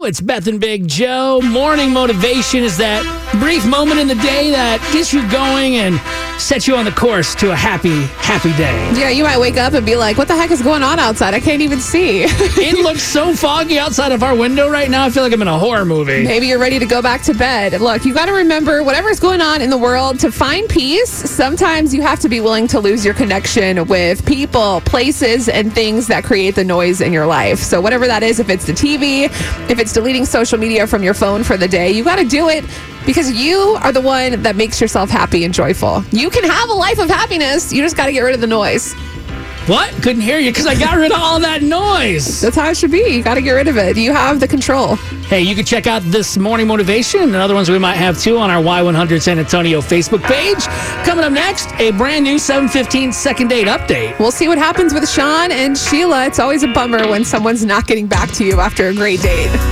It's Beth and Big Joe. Morning motivation is that brief moment in the day that gets you going and sets you on the course to a happy, happy day. Yeah, you might wake up and be like, what the heck is going on outside? I can't even see. it looks so foggy outside of our window right now. I feel like I'm in a horror movie. Maybe you're ready to go back to bed. Look, you got to remember whatever's going on in the world to find peace. Sometimes you have to be willing to lose your connection with people, places, and things that create the noise in your life. So, whatever that is, if it's the TV, if it's deleting social media from your phone for the day, you got to do it because you are the one that makes yourself happy and joyful. You can have a life of happiness. You just got to get rid of the noise. What? Couldn't hear you because I got rid of all that noise. That's how it should be. You got to get rid of it. You have the control. Hey, you can check out this morning motivation and other ones we might have too on our Y100 San Antonio Facebook page. Coming up next, a brand new 715 second date update. We'll see what happens with Sean and Sheila. It's always a bummer when someone's not getting back to you after a great date.